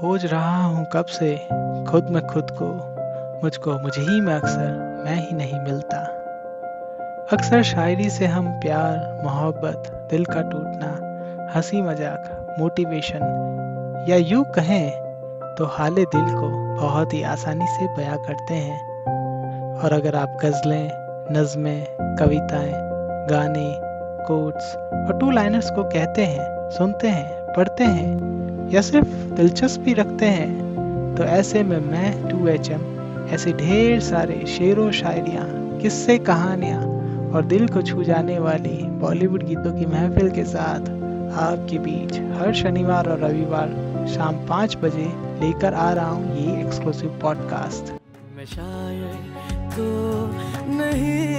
खोज रहा हूँ कब से, खुद में खुद को, मुझको, मुझे ही में अक्सर, मैं ही नहीं मिलता। अक्सर शायरी से हम प्यार, मोहब्बत, दिल का टूटना, हँसी मज़ाक मोटिवेशन या यूँ कहें तो हाले दिल को बहुत ही आसानी से बयां करते हैं। और अगर आप गज़लें, नज़में, कविताएँ, गाने कोट्स और टू लाइनर्स को कहते हैं, सुनते हैं, पढ़ते हैं या सिर्फ़ दिलचस्पी रखते हैं तो ऐसे में मैं टू एच एम ऐसे ढेर सारे शेरों, शायरियाँ, किस्से, कहानियाँ और दिल को छू जाने वाली बॉलीवुड गीतों की महफिल के साथ आपके बीच हर शनिवार और रविवार शाम पाँच बजे लेकर आ रहा हूँ ये एक्सक्लूसिव पॉडकास्ट मैं शायद तो नहीं